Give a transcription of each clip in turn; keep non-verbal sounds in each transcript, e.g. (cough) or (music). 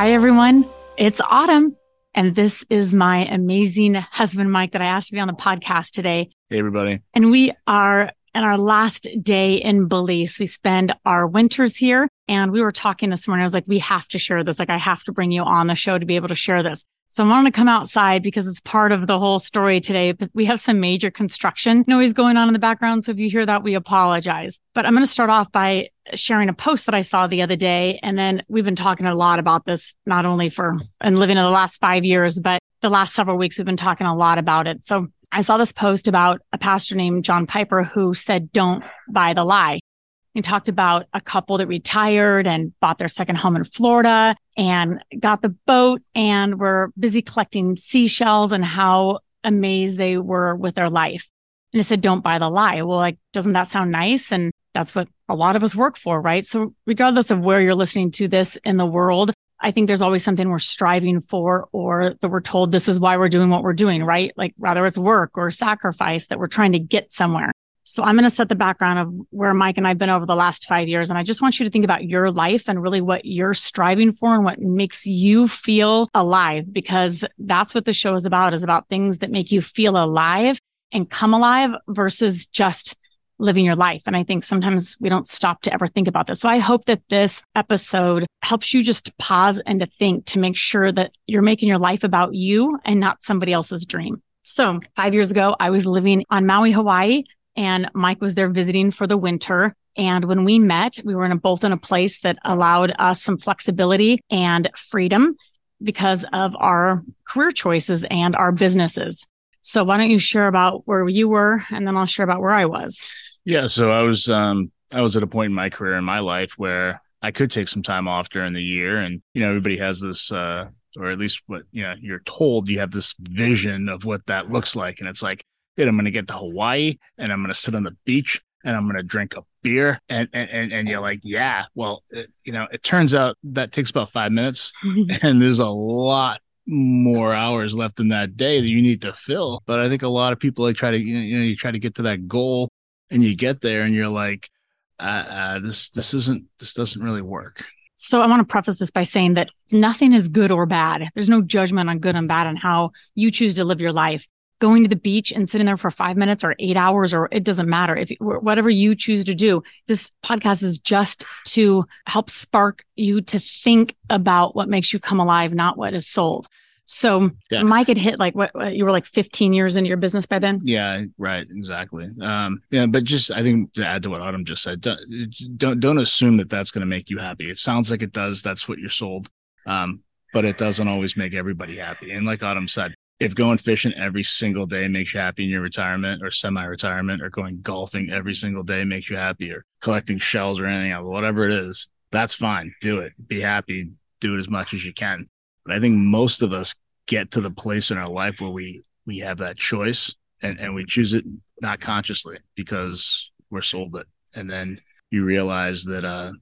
Hi, everyone. It's Autumn, and this is my amazing husband, Mike, that I asked to be on the podcast today. Hey, everybody. And we are in our last day in Belize. We spend our winters here, and we were talking this morning. I was like, we have to share this. Like, I have to bring you on the show to be able to share this. So I want to come outside because it's part of the whole story today. But we have some major construction noise going on in the background. So if you hear that, we apologize. But I'm going to start off by sharing a post that I saw the other day. And then we've been talking a lot about this, not only for and living in the last five years, but the last several weeks, we've been talking a lot about it. So I saw this post about a pastor named John Piper who said, don't buy the lie. He talked about a couple that retired and bought their second home in Florida and got the boat and were busy collecting seashells and how amazed they were with their life. And he said, don't buy the lie. Well, like, doesn't that sound nice? And that's what a lot of us work for, right? So regardless of where you're listening to this in the world, I think there's always something we're striving for or that we're told this is why we're doing what we're doing, right? Like whether it's work or sacrifice that we're trying to get somewhere. So I'm going to set the background of where Mike and I've been over the last five years. And I just want you to think about your life and really what you're striving for and what makes you feel alive, because that's what the show is about, is about things that make you feel alive and come alive versus just living your life. And I think sometimes we don't stop to ever think about this. So I hope that this episode helps you just pause and to think to make sure that you're making your life about you and not somebody else's dream. So five years ago, I was living on Maui, Hawaii and Mike was there visiting for the winter. And when we met, we were in a, both in a place that allowed us some flexibility and freedom because of our career choices and our businesses. So why don't you share about where you were and then I'll share about where I was. Yeah, so I was um I was at a point in my career in my life where I could take some time off during the year and you know everybody has this uh or at least what you know you're told you have this vision of what that looks like and it's like dude, I'm going to get to Hawaii and I'm going to sit on the beach and I'm going to drink a beer. And, and, and, you're like, yeah, well, it, you know, it turns out that takes about five minutes (laughs) and there's a lot more hours left in that day that you need to fill. But I think a lot of people like try to, you know, you try to get to that goal and you get there and you're like, uh, uh, this, this isn't, this doesn't really work. So I want to preface this by saying that nothing is good or bad. There's no judgment on good and bad and how you choose to live your life going to the beach and sitting there for five minutes or eight hours, or it doesn't matter if whatever you choose to do. This podcast is just to help spark you to think about what makes you come alive, not what is sold. So yeah. Mike had hit like what, what, you were like 15 years into your business by then. Yeah, right, exactly. Um, yeah, but just I think to add to what Autumn just said, don't don't, don't assume that that's going to make you happy. It sounds like it does. That's what you're sold. Um, but it doesn't always make everybody happy. And like Autumn said, if going fishing every single day makes you happy in your retirement or semi-retirement or going golfing every single day makes you happy or collecting shells or anything else, whatever it is, that's fine. Do it. Be happy. Do it as much as you can. But I think most of us get to the place in our life where we we have that choice and, and we choose it not consciously because we're sold it. And then you realize that uh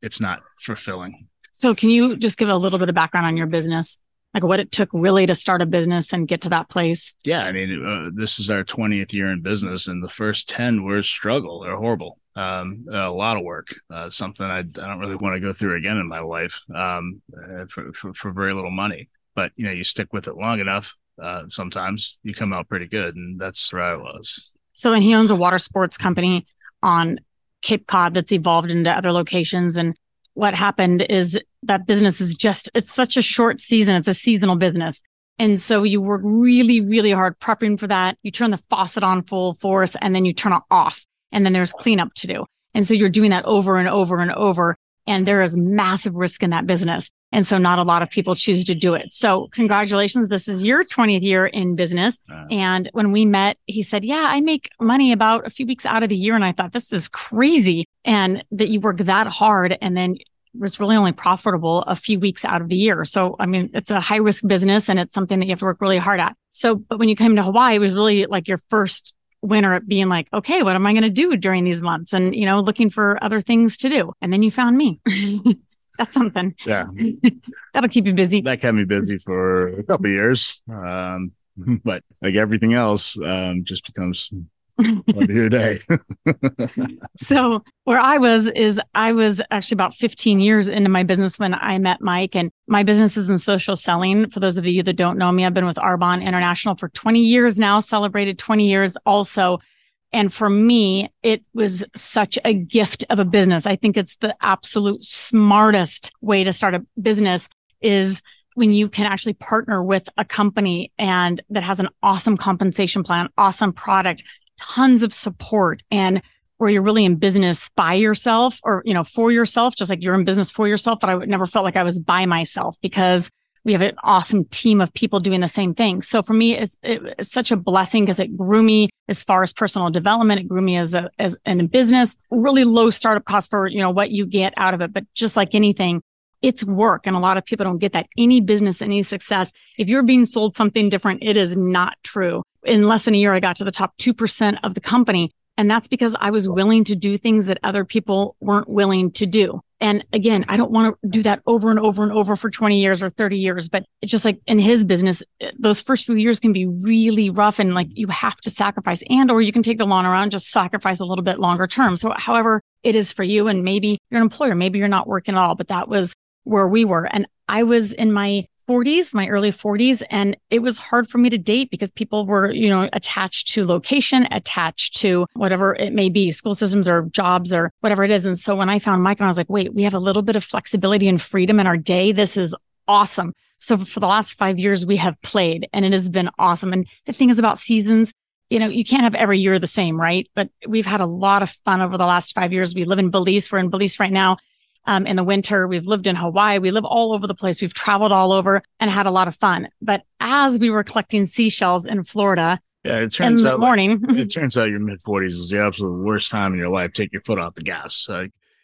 it's not fulfilling. So can you just give a little bit of background on your business? like what it took really to start a business and get to that place? Yeah, I mean, uh, this is our 20th year in business, and the first 10 were struggle. They're horrible. Um, a lot of work, uh, something I, I, don't really want to go through again in my life um, uh, for, for, for, very little money. But, you know, you stick with it long enough, uh, sometimes you come out pretty good. And that's where I was. So, and he owns a water sports company on Cape Cod that's evolved into other locations. And what happened is that business is just, it's such a short season. It's a seasonal business. And so you work really, really hard prepping for that. You turn the faucet on full force and then you turn it off and then there's cleanup to do. And so you're doing that over and over and over. And there is massive risk in that business. And so not a lot of people choose to do it. So congratulations. This is your 20th year in business. Uh, and when we met, he said, yeah, I make money about a few weeks out of the year. And I thought this is crazy and that you work that hard and then was really only profitable a few weeks out of the year. So, I mean, it's a high risk business and it's something that you have to work really hard at. So, but when you came to Hawaii, it was really like your first winter at being like, okay, what am I going to do during these months? And, you know, looking for other things to do. And then you found me. (laughs) That's something. Yeah. (laughs) That'll keep you busy. That kept me busy for a couple years. Um, (laughs) but like everything else, um, just becomes one your day. (laughs) so where I was is I was actually about 15 years into my business when I met Mike and my business is in social selling. For those of you that don't know me, I've been with Arbonne International for 20 years now, celebrated 20 years also. And for me, it was such a gift of a business. I think it's the absolute smartest way to start a business is when you can actually partner with a company and that has an awesome compensation plan, awesome product, tons of support and where you're really in business by yourself or, you know, for yourself, just like you're in business for yourself. But I would never felt like I was by myself because we have an awesome team of people doing the same thing. So for me, it's, it's such a blessing because it grew me as far as personal development. It grew me as a, as in a business, really low startup cost for, you know, what you get out of it. But just like anything, it's work. And a lot of people don't get that. Any business, any success, if you're being sold something different, it is not true. In less than a year, I got to the top 2% of the company. And that's because I was willing to do things that other people weren't willing to do. And again, I don't want to do that over and over and over for 20 years or 30 years, but it's just like in his business, those first few years can be really rough and like you have to sacrifice and, or you can take the long around, just sacrifice a little bit longer term. So however it is for you, and maybe you're an employer, maybe you're not working at all, but that was where we were. And I was in my 40s, my early 40s, and it was hard for me to date because people were, you know, attached to location, attached to whatever it may be, school systems or jobs or whatever it is. And so when I found Mike, and I was like, wait, we have a little bit of flexibility and freedom in our day. This is awesome. So for the last five years, we have played and it has been awesome. And the thing is about seasons, you know, you can't have every year the same, right? But we've had a lot of fun over the last five years. We live in Belize. We're in Belize right now um, in the winter. We've lived in Hawaii. We live all over the place. We've traveled all over and had a lot of fun. But as we were collecting seashells in Florida, yeah, it turns out morning. Like, it turns out your mid forties is the absolute worst time in your life. Take your foot off the gas.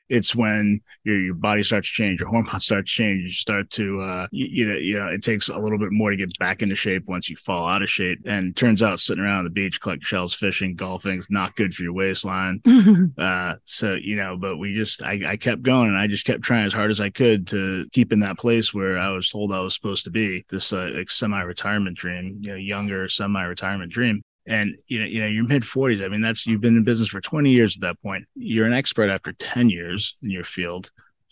It's when your your body starts to change, your hormones (laughs) start to change, you start to uh you, you, know you know it takes a little bit more to get back into shape once you fall out of shape. And turns out sitting around the beach collecting shells, fishing, golfing is not good for your waistline. (laughs) uh so you know, but we just I, I kept going and I just kept trying as hard as I could to keep in that place where I was told I was supposed to be. This uh, like semi retirement dream, you know, younger semi retirement dream and you know you know your mid 40s i mean that's you've been in business for 20 years at that point. You're an expert after 10 years in your field.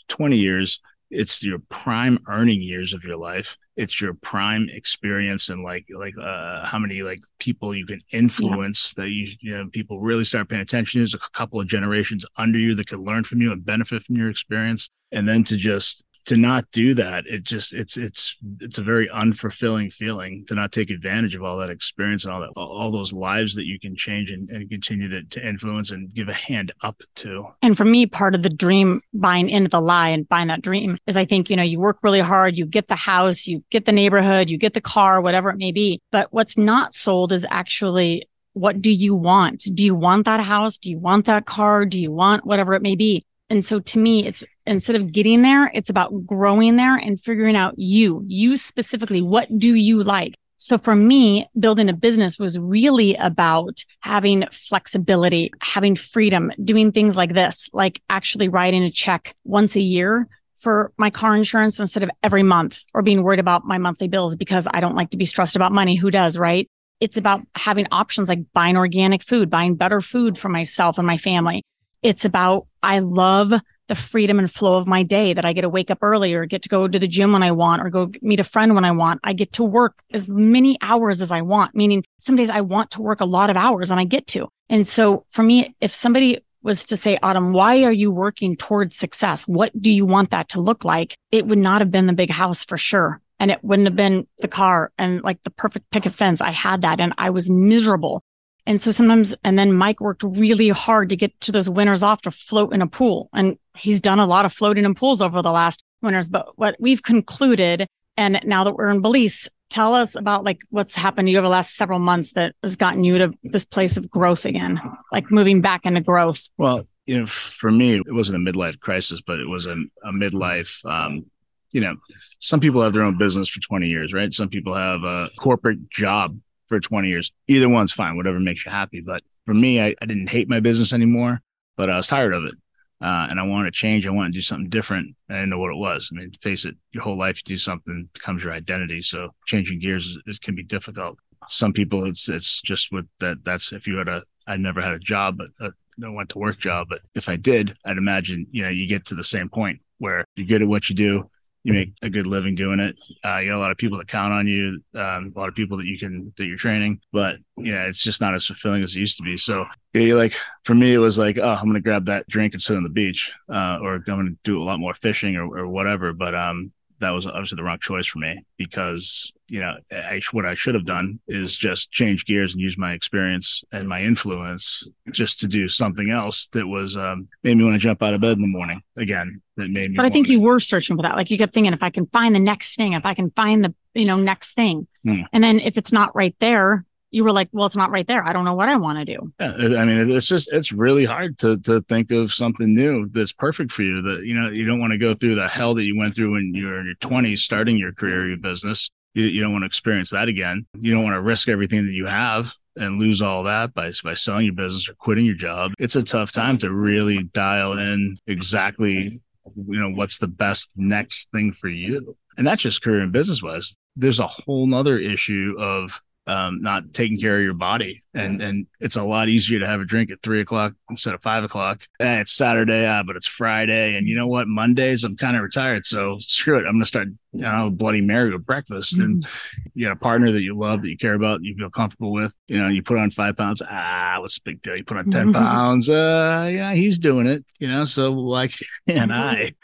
20 years it's your prime earning years of your life. It's your prime experience and like like uh how many like people you can influence yeah. that you you know people really start paying attention there's a couple of generations under you that can learn from you and benefit from your experience. And then to just to not do that it just it's it's it's a very unfulfilling feeling to not take advantage of all that experience and all that all those lives that you can change and, and continue to, to influence and give a hand up to and for me part of the dream buying into the lie and buying that dream is i think you know you work really hard you get the house you get the neighborhood you get the car whatever it may be but what's not sold is actually what do you want? Do you want that house? Do you want that car? Do you want whatever it may be? And so to me, it's instead of getting there, it's about growing there and figuring out you, you specifically, what do you like? So for me, building a business was really about having flexibility, having freedom, doing things like this, like actually writing a check once a year for my car insurance instead of every month or being worried about my monthly bills because I don't like to be stressed about money. Who does, right? It's about having options like buying organic food, buying better food for myself and my family. It's about, I love the freedom and flow of my day that I get to wake up early or get to go to the gym when I want or go meet a friend when I want. I get to work as many hours as I want, meaning some days I want to work a lot of hours and I get to. And so for me, if somebody was to say, Autumn, why are you working towards success? What do you want that to look like? It would not have been the big house for sure. And it wouldn't have been the car and like the perfect picket fence. I had that and I was miserable. And so sometimes, and then Mike worked really hard to get to those winners off to float in a pool. And he's done a lot of floating in pools over the last winners. But what we've concluded, and now that we're in Belize, tell us about like what's happened to you over the last several months that has gotten you to this place of growth again, like moving back into growth. Well, you know, for me, it wasn't a midlife crisis, but it was a, a midlife. Um, you know, some people have their own business for 20 years, right? Some people have a corporate job for 20 years. Either one's fine, whatever makes you happy. But for me, I, I didn't hate my business anymore, but I was tired of it. Uh, and I wanted to change. I wanted to do something different. I didn't know what it was. I mean, face it, your whole life you do something becomes your identity. So changing gears is, is, can be difficult. Some people, it's it's just with that. That's if you had a. I never had a job, but a, no went to work job. But if I did, I'd imagine you know you get to the same point where you're good at what you do you make a good living doing it. Uh, you got a lot of people that count on you, um, a lot of people that you can that you're training, but know it's just not as fulfilling as it used to be. So yeah, like for me, it was like, oh, I'm gonna grab that drink and sit on the beach, uh, or I'm gonna do a lot more fishing or, or whatever. But um, that was obviously the wrong choice for me because you know I, what I should have done is just change gears and use my experience and my influence just to do something else that was um, made me want to jump out of bed in the morning again. That made me. But I think you were searching for that. Like you kept thinking, if I can find the next thing, if I can find the you know next thing, hmm. and then if it's not right there, you were like, well, it's not right there. I don't know what I want to do. Yeah, I mean, it's just it's really hard to to think of something new that's perfect for you. That you know you don't want to go through the hell that you went through when you were in your twenties, starting your career, your business. You, you don't want to experience that again. You don't want to risk everything that you have and lose all that by by selling your business or quitting your job. It's a tough time to really dial in exactly you know what's the best next thing for you and that's just career and business wise there's a whole nother issue of um, not taking care of your body. And and it's a lot easier to have a drink at three o'clock instead of five o'clock. Eh, it's Saturday, ah, but it's Friday. And you know what? Mondays, I'm kind of retired. So screw it. I'm going to start, you know, Bloody Mary with breakfast. Mm-hmm. And you got a partner that you love, that you care about, you feel comfortable with. You know, you put on five pounds. Ah, what's the big deal? You put on 10 mm-hmm. pounds. Uh, yeah, he's doing it, you know, so like, (laughs) and mm-hmm. I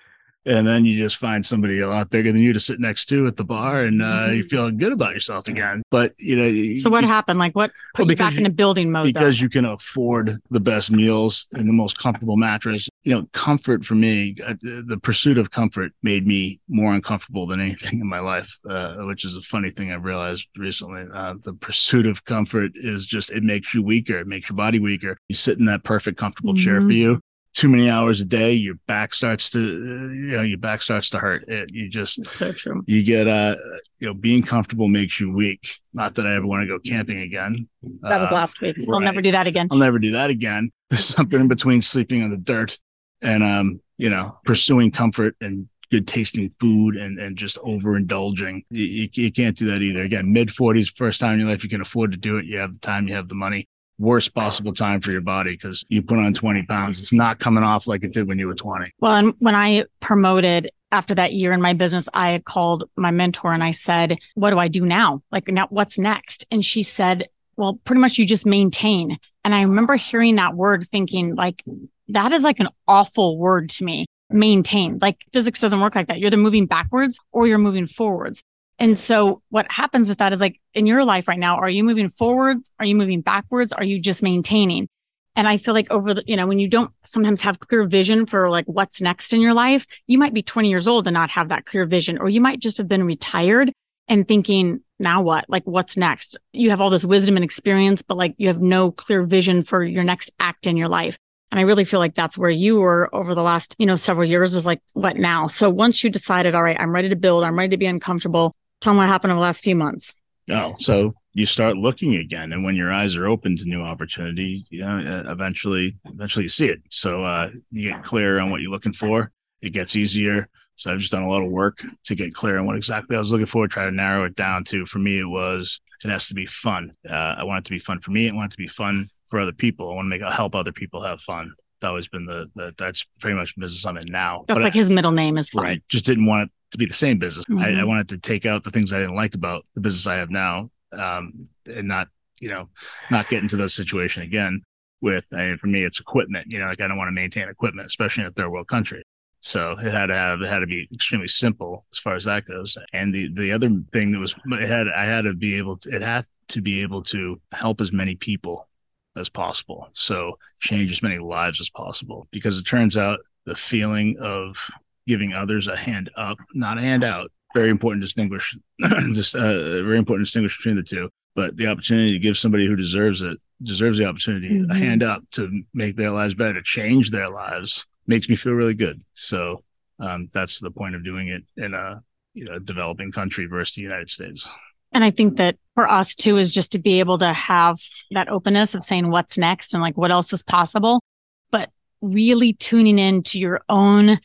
and then you just find somebody a lot bigger than you to sit next to at the bar and uh, mm-hmm. you're feeling good about yourself again but you know so what happened like what put well, you back you, in a building mode because though? you can afford the best meals and the most comfortable mattress you know comfort for me uh, the pursuit of comfort made me more uncomfortable than anything in my life uh, which is a funny thing i've realized recently uh, the pursuit of comfort is just it makes you weaker it makes your body weaker you sit in that perfect comfortable mm-hmm. chair for you too many hours a day, your back starts to, you know, your back starts to hurt. It, you just, it's so true. You get, uh, you know, being comfortable makes you weak. Not that I ever want to go camping again. That was uh, last week. Right. I'll never do that again. I'll never do that again. (laughs) There's something in between sleeping on the dirt and, um, you know, pursuing comfort and good tasting food and, and just overindulging. You, you, you can't do that either. Again, mid 40s, first time in your life you can afford to do it. You have the time, you have the money worst possible time for your body because you put on 20 pounds. It's not coming off like it did when you were 20. Well, and when I promoted after that year in my business, I called my mentor and I said, What do I do now? Like, now what's next? And she said, Well, pretty much you just maintain. And I remember hearing that word thinking, like, that is like an awful word to me. Maintain. Like physics doesn't work like that. You're either moving backwards or you're moving forwards. And so what happens with that is like in your life right now, are you moving forwards? Are you moving backwards? Are you just maintaining? And I feel like over the, you know, when you don't sometimes have clear vision for like what's next in your life, you might be 20 years old and not have that clear vision, or you might just have been retired and thinking, now what? Like, what's next? You have all this wisdom and experience, but like you have no clear vision for your next act in your life. And I really feel like that's where you were over the last, you know, several years is like, what now? So once you decided, all right, I'm ready to build, I'm ready to be uncomfortable, Tell them what happened over the last few months. Oh, so you start looking again, and when your eyes are open to new opportunity, you know, eventually, eventually you see it. So uh, you get clear on what you're looking for. It gets easier. So I've just done a lot of work to get clear on what exactly I was looking for. Try to narrow it down to. For me, it was it has to be fun. Uh, I want it to be fun for me. I want it to be fun for other people. I want to make help other people have fun. That always been the, the that's pretty much business I'm in now. That's but like I, his middle name is fun. Right. Just didn't want it to be the same business. Mm-hmm. I, I, mm-hmm. wanted to take out the things I didn't like about the business I have now, um, and not, you know, not get into that situation again. with, I mean, for me, it's equipment. You know, like I don't want to maintain equipment, especially in a third world country. So it had to have it had to be extremely simple as far as that goes. And the the other thing that was it had I had to be able to it had to be able to help as many people as possible. So change as many lives as possible. Because it turns out the feeling of giving others a hand up, not a hand out, very important to distinguish (clears throat) just uh, very important to distinguish between the two. But the opportunity to give somebody who deserves it deserves the opportunity mm-hmm. a hand up to make their lives better, to change their lives makes me feel really good. So um, that's the point of doing it in a you know developing country versus the United States. And I think that for us too is just to be able to have that openness of saying what's next and like what else is possible, but really tuning in to your own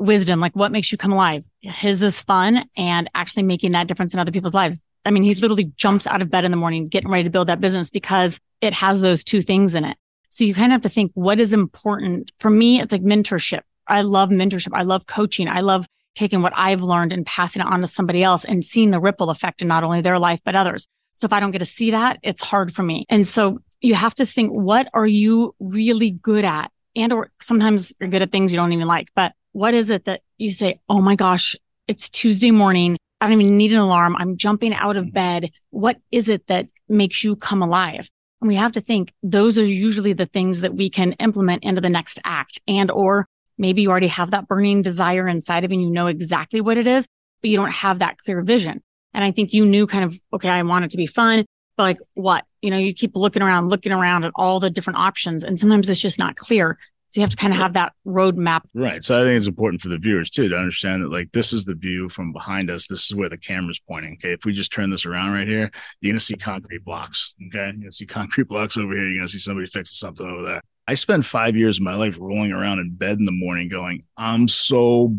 wisdom, like what makes you come alive. His is fun and actually making that difference in other people's lives? I mean, he literally jumps out of bed in the morning, getting ready to build that business because it has those two things in it. So you kind of have to think what is important. For me, it's like mentorship. I love mentorship. I love coaching. I love taking what I've learned and passing it on to somebody else and seeing the ripple effect in not only their life, but others. So if I don't get to see that, it's hard for me. And so you have to think, what are you really good at? And or sometimes you're good at things you don't even like, but what is it that you say, Oh my gosh, it's Tuesday morning. I don't even need an alarm. I'm jumping out of mm. bed. What is it that makes you come alive? And we have to think those are usually the things that we can implement into the next act and or maybe you already have that burning desire inside of you and you know exactly what it is, but you don't have that clear vision. And I think you knew kind of, okay, I want it to be fun, but like what? You know, you keep looking around, looking around at all the different options and sometimes it's just not clear. So you have to kind of have that roadmap. Right. So I think it's important for the viewers too to understand that like this is the view from behind us. This is where the camera's pointing. Okay. If we just turn this around right here, you're gonna see concrete blocks. Okay. You're gonna see (laughs) concrete blocks over here. You're gonna see somebody fixing something over there. I spent five years of my life rolling around in bed in the morning going, I'm so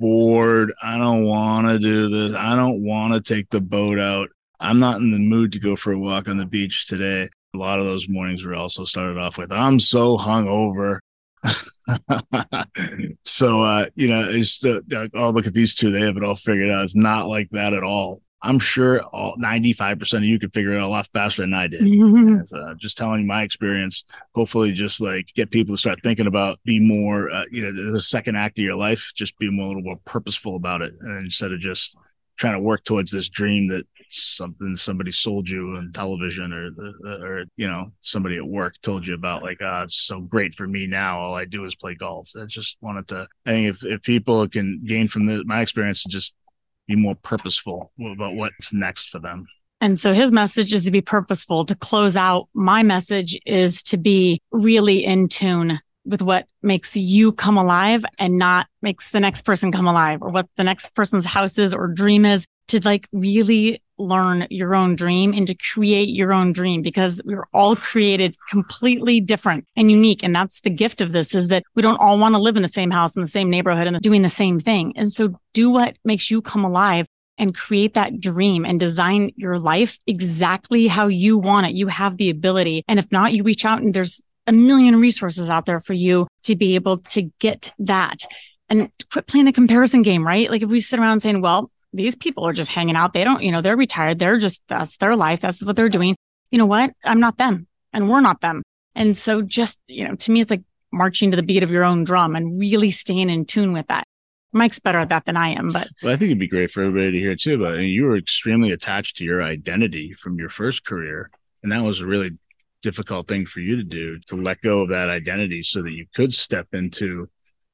bored. I don't want to do this. I don't want to take the boat out. I'm not in the mood to go for a walk on the beach today. A lot of those mornings were also started off with, I'm so hungover. (laughs) so uh, you know, it's uh, oh look at these two, they have it all figured out. It's not like that at all. I'm sure all 95% of you could figure it out a lot faster than I did. (laughs) Mm-hmm. Uh, just telling you my experience, hopefully just like get people to start thinking about be more, uh, you know, the second act of your life, just be more, a little more purposeful about it. And instead of just trying to work towards this dream that something somebody sold you on television or the, or you know somebody at work told you about like ah it's so great for me now. All i do is play golf. I just wanted to i think if, if people can gain from this my experience just be more purposeful about what's next for them. And so his message is to be purposeful. To close out my message is to be really in tune with what makes you come alive and not makes the next person come alive or what the next person's house is or dream is. To like really learn your own dream and to create your own dream because we're all created completely different and unique. And that's the gift of this is that we don't all want to live in the same house in the same neighborhood and doing the same thing. And so do what makes you come alive and create that dream and design your life exactly how you want it. You have the ability. And if not, you reach out and there's a million resources out there for you to be able to get that and quit playing the comparison game, right? Like if we sit around saying, well, these people are just hanging out. They don't, you know, they're retired. They're just, that's their life. That's what they're doing. You know what? I'm not them and we're not them. And so just, you know, to me, it's like marching to the beat of your own drum and really staying in tune with that. Mike's better at that than I am, but well, I think it'd be great for everybody to hear too. But I mean, you were extremely attached to your identity from your first career, and that was a really difficult thing for you to do to let go of that identity so that you could step into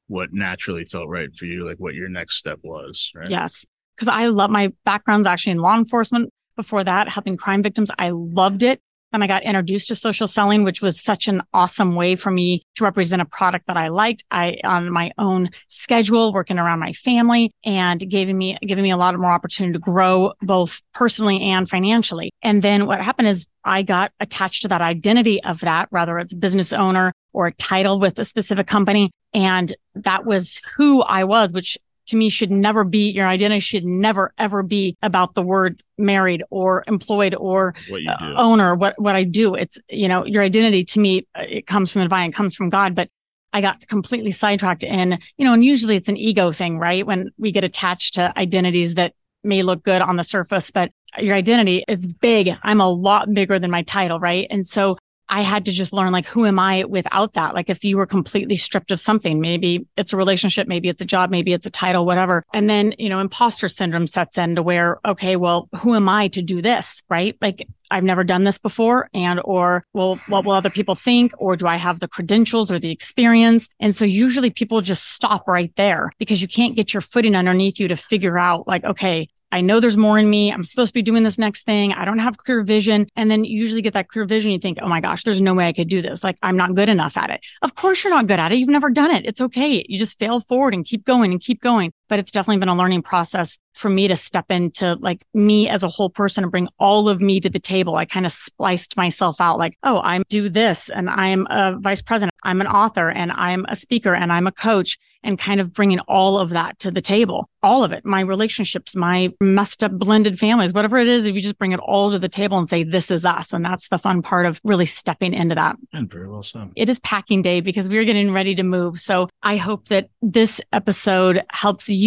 what naturally felt right for you, like what your next step was. Right? Yes, because I love my background's actually in law enforcement. Before that, helping crime victims, I loved it. Then I got introduced to social selling, which was such an awesome way for me to represent a product that I liked. I on my own schedule, working around my family and giving me giving me a lot of more opportunity to grow both personally and financially. And then what happened is I got attached to that identity of that, whether it's business owner or a title with a specific company. And that was who I was, which to me should never be your identity should never ever be about the word married or employed or uh, owner what what I do. It's you know your identity to me uh, it comes from the divine it comes from God but I got completely sidetracked in you know and usually it's an ego thing right? When we get attached to identities that may look good on the surface but your identity it's big. I'm a lot bigger than my title right? And so I had to just learn like, who am I without that? Like, if you were completely stripped of something, maybe it's a relationship, maybe it's a job, maybe it's a title, whatever. And then, you know, imposter syndrome sets in to where, okay, well, who am I to do this? Right. Like, I've never done this before and or well what will other people think or do I have the credentials or the experience and so usually people just stop right there because you can't get your footing underneath you to figure out like okay I know there's more in me. I'm supposed to be doing this next thing. I don't have clear vision. And then you usually get that clear vision. You think, oh my gosh, there's no way I could do this. Like I'm not good enough at it. Of course you're not good at it. You've never done it. It's okay. You just fail forward and keep going and keep going. But it's definitely been a learning process for me to step into like me as a whole person and bring all of me to the table. I kind of spliced myself out like, oh, I do this and I'm a vice president. I'm an author and I'm a speaker and I'm a coach and kind of bringing all of that to the table. All of it, my relationships, my messed up blended families, whatever it is, if you just bring it all to the table and say, this is us. And that's the fun part of really stepping into that. And very well said. It is packing day because we're getting ready to move. So I hope that this episode helps you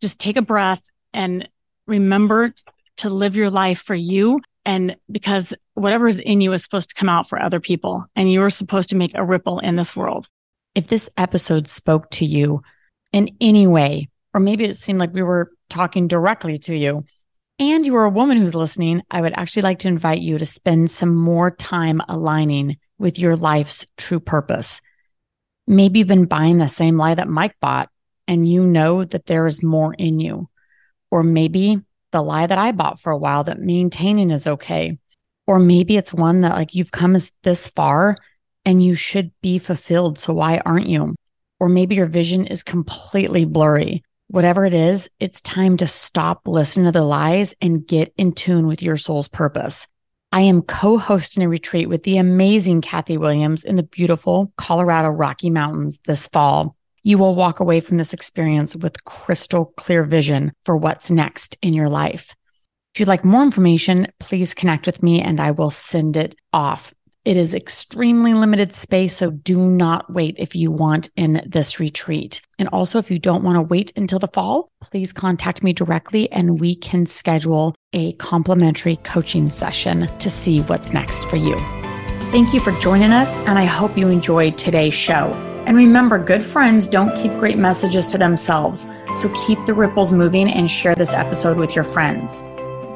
just take a breath and remember to live your life for you. And because whatever is in you is supposed to come out for other people and you're supposed to make a ripple in this world. If this episode spoke to you in any way, or maybe it seemed like we were talking directly to you, and you are a woman who's listening, I would actually like to invite you to spend some more time aligning with your life's true purpose. Maybe you've been buying the same lie that Mike bought and you know that there is more in you. Or maybe the lie that I bought for a while that maintaining is okay. Or maybe it's one that like you've come this far and you should be fulfilled. So why aren't you? Or maybe your vision is completely blurry. Whatever it is, it's time to stop listening to the lies and get in tune with your soul's purpose. I am co hosting a retreat with the amazing Kathy Williams in the beautiful Colorado Rocky Mountains this fall. You will walk away from this experience with crystal clear vision for what's next in your life. If you'd like more information, please connect with me and I will send it off. It is extremely limited space, so do not wait if you want in this retreat. And also, if you don't want to wait until the fall, please contact me directly and we can schedule a complimentary coaching session to see what's next for you. Thank you for joining us, and I hope you enjoyed today's show. And remember, good friends don't keep great messages to themselves. So keep the ripples moving and share this episode with your friends.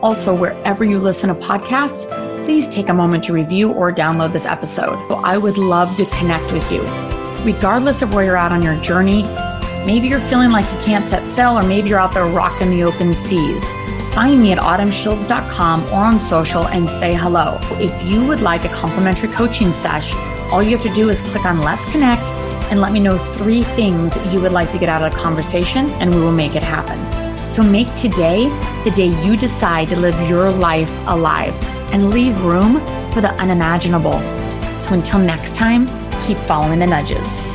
Also, wherever you listen to podcasts, please take a moment to review or download this episode. So I would love to connect with you. Regardless of where you're at on your journey, maybe you're feeling like you can't set sail, or maybe you're out there rocking the open seas. Find me at autumnshields.com or on social and say hello. If you would like a complimentary coaching sesh, all you have to do is click on Let's Connect and let me know three things you would like to get out of the conversation, and we will make it happen. So make today the day you decide to live your life alive and leave room for the unimaginable. So until next time, keep following the nudges.